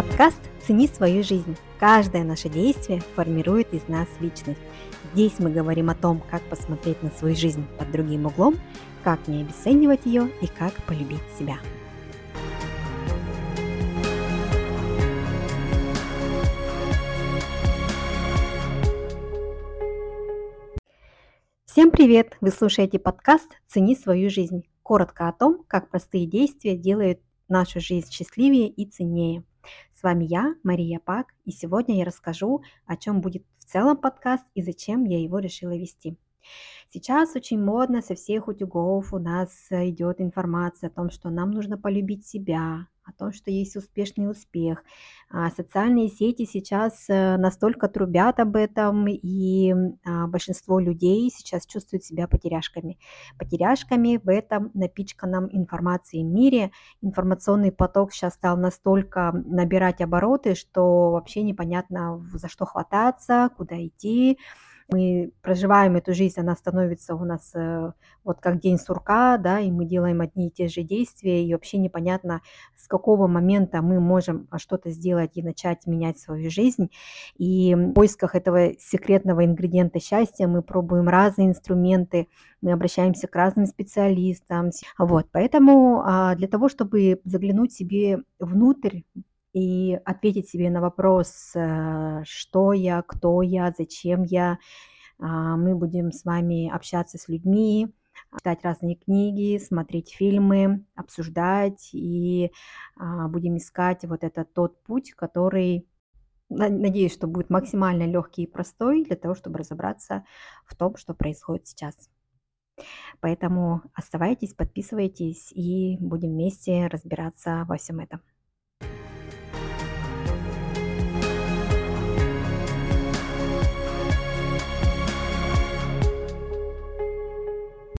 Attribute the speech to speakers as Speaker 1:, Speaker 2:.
Speaker 1: Подкаст «Цени свою жизнь». Каждое наше действие формирует из нас личность. Здесь мы говорим о том, как посмотреть на свою жизнь под другим углом, как не обесценивать ее и как полюбить себя. Всем привет! Вы слушаете подкаст «Цени свою жизнь». Коротко о том, как простые действия делают нашу жизнь счастливее и ценнее. С вами я, Мария Пак, и сегодня я расскажу, о чем будет в целом подкаст и зачем я его решила вести. Сейчас очень модно со всех утюгов у нас идет информация о том, что нам нужно полюбить себя, о том, что есть успешный успех. А социальные сети сейчас э, настолько трубят об этом, и а, большинство людей сейчас чувствуют себя потеряшками. Потеряшками в этом напичканном информации мире. Информационный поток сейчас стал настолько набирать обороты, что вообще непонятно, за что хвататься, куда идти мы проживаем эту жизнь, она становится у нас э, вот как день сурка, да, и мы делаем одни и те же действия, и вообще непонятно, с какого момента мы можем а, что-то сделать и начать менять свою жизнь. И в поисках этого секретного ингредиента счастья мы пробуем разные инструменты, мы обращаемся к разным специалистам. Вот, поэтому а, для того, чтобы заглянуть себе внутрь, и ответить себе на вопрос, э, что я, кто я, зачем я. А, мы будем с вами общаться с людьми, читать разные книги, смотреть фильмы, обсуждать и а, будем искать вот этот тот путь, который, надеюсь, что будет максимально легкий и простой для того, чтобы разобраться в том, что происходит сейчас. Поэтому оставайтесь, подписывайтесь и будем вместе разбираться во всем этом.